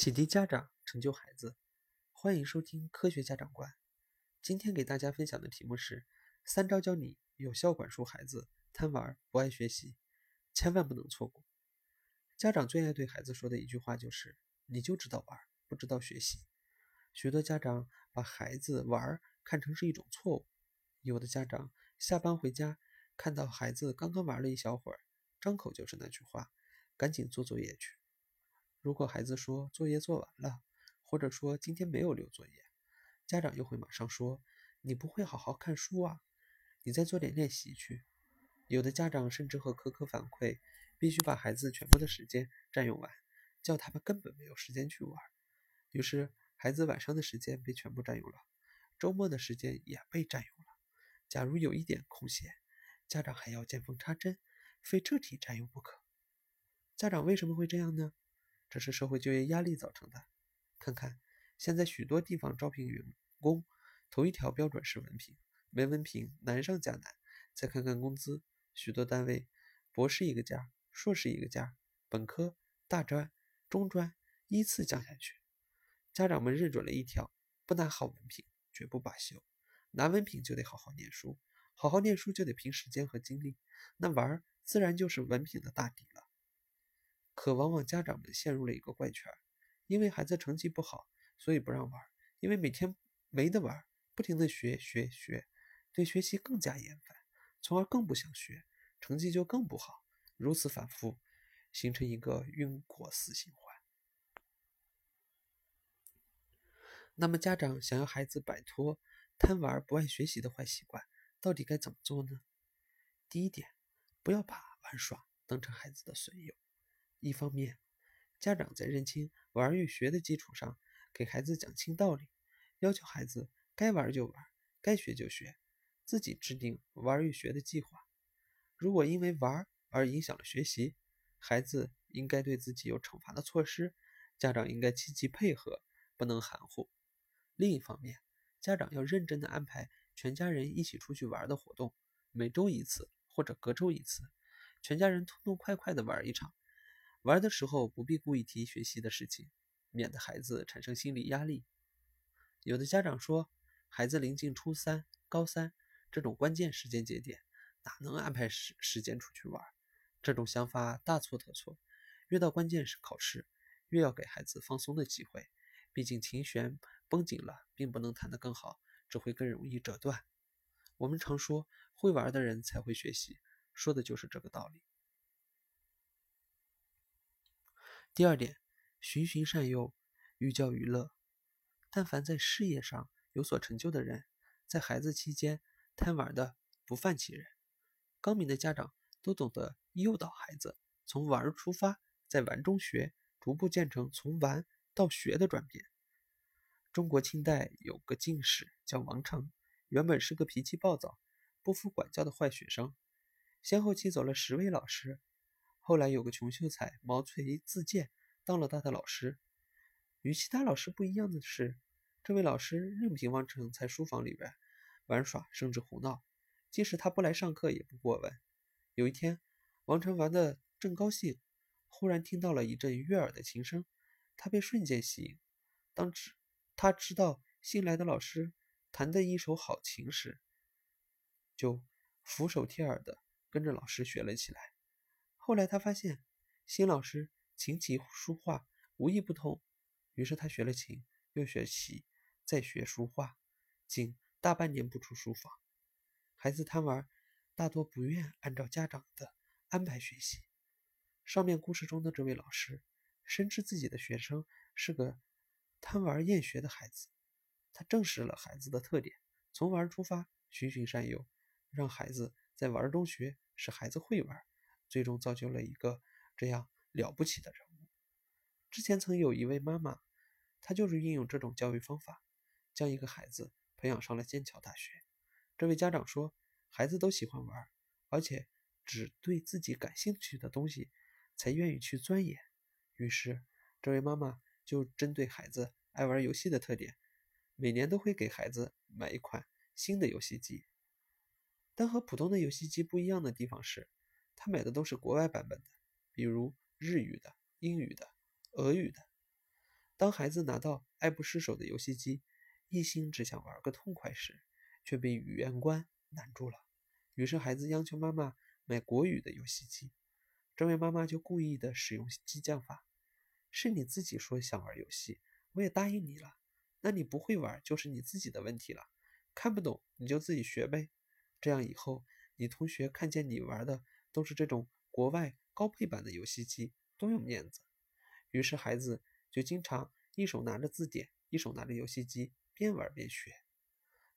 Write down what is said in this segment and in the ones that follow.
启迪家长，成就孩子。欢迎收听科学家长观。今天给大家分享的题目是：三招教你有效管束孩子贪玩不爱学习，千万不能错过。家长最爱对孩子说的一句话就是：“你就知道玩，不知道学习。”许多家长把孩子玩看成是一种错误。有的家长下班回家，看到孩子刚刚玩了一小会儿，张口就是那句话：“赶紧做作业去。”如果孩子说作业做完了，或者说今天没有留作业，家长又会马上说：“你不会好好看书啊，你再做点练习去。”有的家长甚至和可可反馈，必须把孩子全部的时间占用完，叫他们根本没有时间去玩。于是孩子晚上的时间被全部占用了，周末的时间也被占用了。假如有一点空闲，家长还要见缝插针，非彻底占用不可。家长为什么会这样呢？这是社会就业压力造成的。看看现在许多地方招聘员工，头一条标准是文凭，没文凭难上加难。再看看工资，许多单位博士一个价，硕士一个价，本科、大专、中专依次降下去。家长们认准了一条：不拿好文凭绝不罢休。拿文凭就得好好念书，好好念书就得拼时间和精力，那玩儿自然就是文凭的大敌。可往往家长们陷入了一个怪圈，因为孩子成绩不好，所以不让玩；因为每天没得玩，不停的学学学，对学习更加厌烦，从而更不想学，成绩就更不好。如此反复，形成一个因果死循环。那么，家长想要孩子摆脱贪玩不爱学习的坏习惯，到底该怎么做呢？第一点，不要把玩耍当成孩子的损友。一方面，家长在认清玩与学的基础上，给孩子讲清道理，要求孩子该玩就玩，该学就学，自己制定玩与学的计划。如果因为玩而影响了学习，孩子应该对自己有惩罚的措施，家长应该积极配合，不能含糊。另一方面，家长要认真的安排全家人一起出去玩的活动，每周一次或者隔周一次，全家人痛痛快快的玩一场。玩的时候不必故意提学习的事情，免得孩子产生心理压力。有的家长说，孩子临近初三、高三这种关键时间节点，哪能安排时时间出去玩？这种想法大错特错。越到关键时考试，越要给孩子放松的机会。毕竟琴弦绷紧了，并不能弹得更好，只会更容易折断。我们常说，会玩的人才会学习，说的就是这个道理。第二点，循循善诱，寓教于乐。但凡在事业上有所成就的人，在孩子期间贪玩的不犯其人。高明的家长都懂得诱导孩子，从玩出发，在玩中学，逐步建成从玩到学的转变。中国清代有个进士叫王成，原本是个脾气暴躁、不服管教的坏学生，先后气走了十位老师。后来有个穷秀才毛遂自荐当了他的老师。与其他老师不一样的是，这位老师任凭王成在书房里边玩耍，甚至胡闹，即使他不来上课也不过问。有一天，王成玩的正高兴，忽然听到了一阵悦耳的琴声，他被瞬间吸引。当知他知道新来的老师弹的一手好琴时，就俯首帖耳的跟着老师学了起来。后来他发现新老师琴棋书画无一不通，于是他学了琴，又学习，再学书画，竟大半年不出书房。孩子贪玩，大多不愿按照家长的安排学习。上面故事中的这位老师，深知自己的学生是个贪玩厌学的孩子，他正视了孩子的特点，从玩出发，循循善诱，让孩子在玩中学，使孩子会玩。最终造就了一个这样了不起的人物。之前曾有一位妈妈，她就是运用这种教育方法，将一个孩子培养上了剑桥大学。这位家长说，孩子都喜欢玩，而且只对自己感兴趣的东西才愿意去钻研。于是，这位妈妈就针对孩子爱玩游戏的特点，每年都会给孩子买一款新的游戏机。但和普通的游戏机不一样的地方是。他买的都是国外版本的，比如日语的、英语的、俄语的。当孩子拿到爱不释手的游戏机，一心只想玩个痛快时，却被语言关难住了。于是孩子央求妈妈买国语的游戏机，这位妈妈就故意的使用激将法：“是你自己说想玩游戏，我也答应你了。那你不会玩就是你自己的问题了，看不懂你就自己学呗。这样以后你同学看见你玩的都是这种国外高配版的游戏机，多有面子。”于是孩子。就经常一手拿着字典，一手拿着游戏机，边玩边学。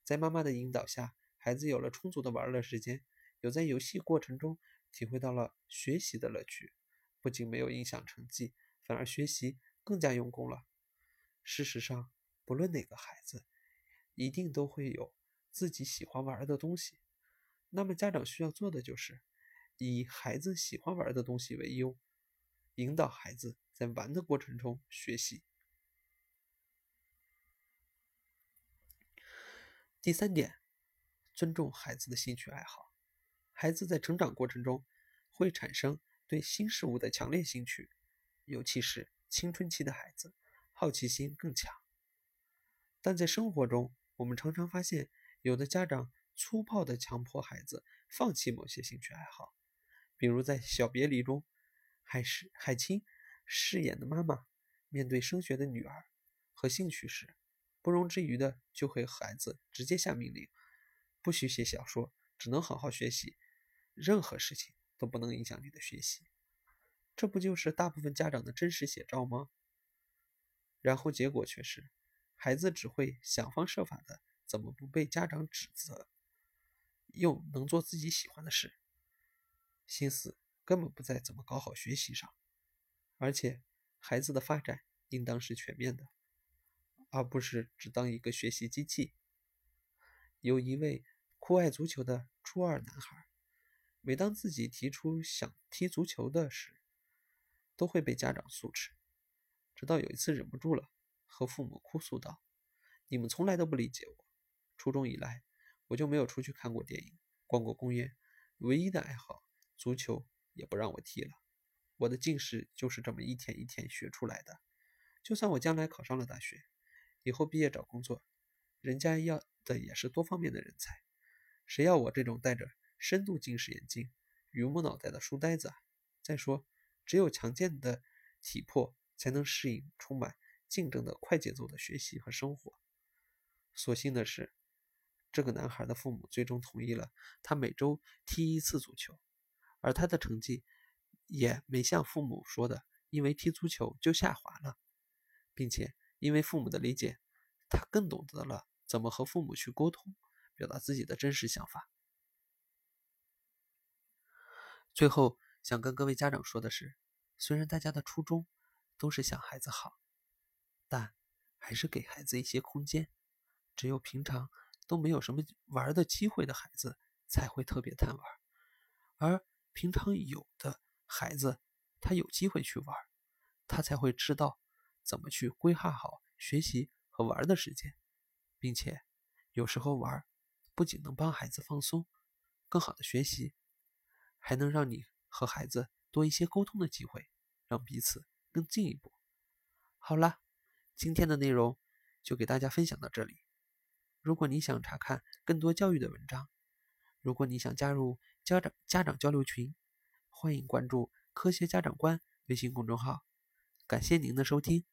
在妈妈的引导下，孩子有了充足的玩乐时间，有在游戏过程中体会到了学习的乐趣，不仅没有影响成绩，反而学习更加用功了。事实上，不论哪个孩子，一定都会有自己喜欢玩的东西。那么家长需要做的就是以孩子喜欢玩的东西为优，引导孩子。在玩的过程中学习。第三点，尊重孩子的兴趣爱好。孩子在成长过程中会产生对新事物的强烈兴趣，尤其是青春期的孩子，好奇心更强。但在生活中，我们常常发现，有的家长粗暴的强迫孩子放弃某些兴趣爱好，比如在《小别离》中，海是海清。饰演的妈妈面对升学的女儿和兴趣时，不容置疑的就会和孩子直接下命令：不许写小说，只能好好学习，任何事情都不能影响你的学习。这不就是大部分家长的真实写照吗？然后结果却是，孩子只会想方设法的怎么不被家长指责，又能做自己喜欢的事，心思根本不在怎么搞好学习上。而且，孩子的发展应当是全面的，而不是只当一个学习机器。有一位酷爱足球的初二男孩，每当自己提出想踢足球的时，都会被家长诉斥。直到有一次忍不住了，和父母哭诉道：“你们从来都不理解我。初中以来，我就没有出去看过电影、逛过公园，唯一的爱好足球也不让我踢了。”我的近视就是这么一天一天学出来的。就算我将来考上了大学，以后毕业找工作，人家要的也是多方面的人才，谁要我这种戴着深度近视眼镜、榆木脑袋的书呆子啊？再说，只有强健的体魄才能适应充满竞争的快节奏的学习和生活。所幸的是，这个男孩的父母最终同意了他每周踢一次足球，而他的成绩。也没像父母说的，因为踢足球就下滑了，并且因为父母的理解，他更懂得了怎么和父母去沟通，表达自己的真实想法。最后想跟各位家长说的是，虽然大家的初衷都是想孩子好，但还是给孩子一些空间。只有平常都没有什么玩的机会的孩子，才会特别贪玩，而平常有的。孩子，他有机会去玩，他才会知道怎么去规划好学习和玩的时间，并且有时候玩不仅能帮孩子放松、更好的学习，还能让你和孩子多一些沟通的机会，让彼此更进一步。好了，今天的内容就给大家分享到这里。如果你想查看更多教育的文章，如果你想加入家长家长交流群。欢迎关注“科学家长官”微信公众号，感谢您的收听。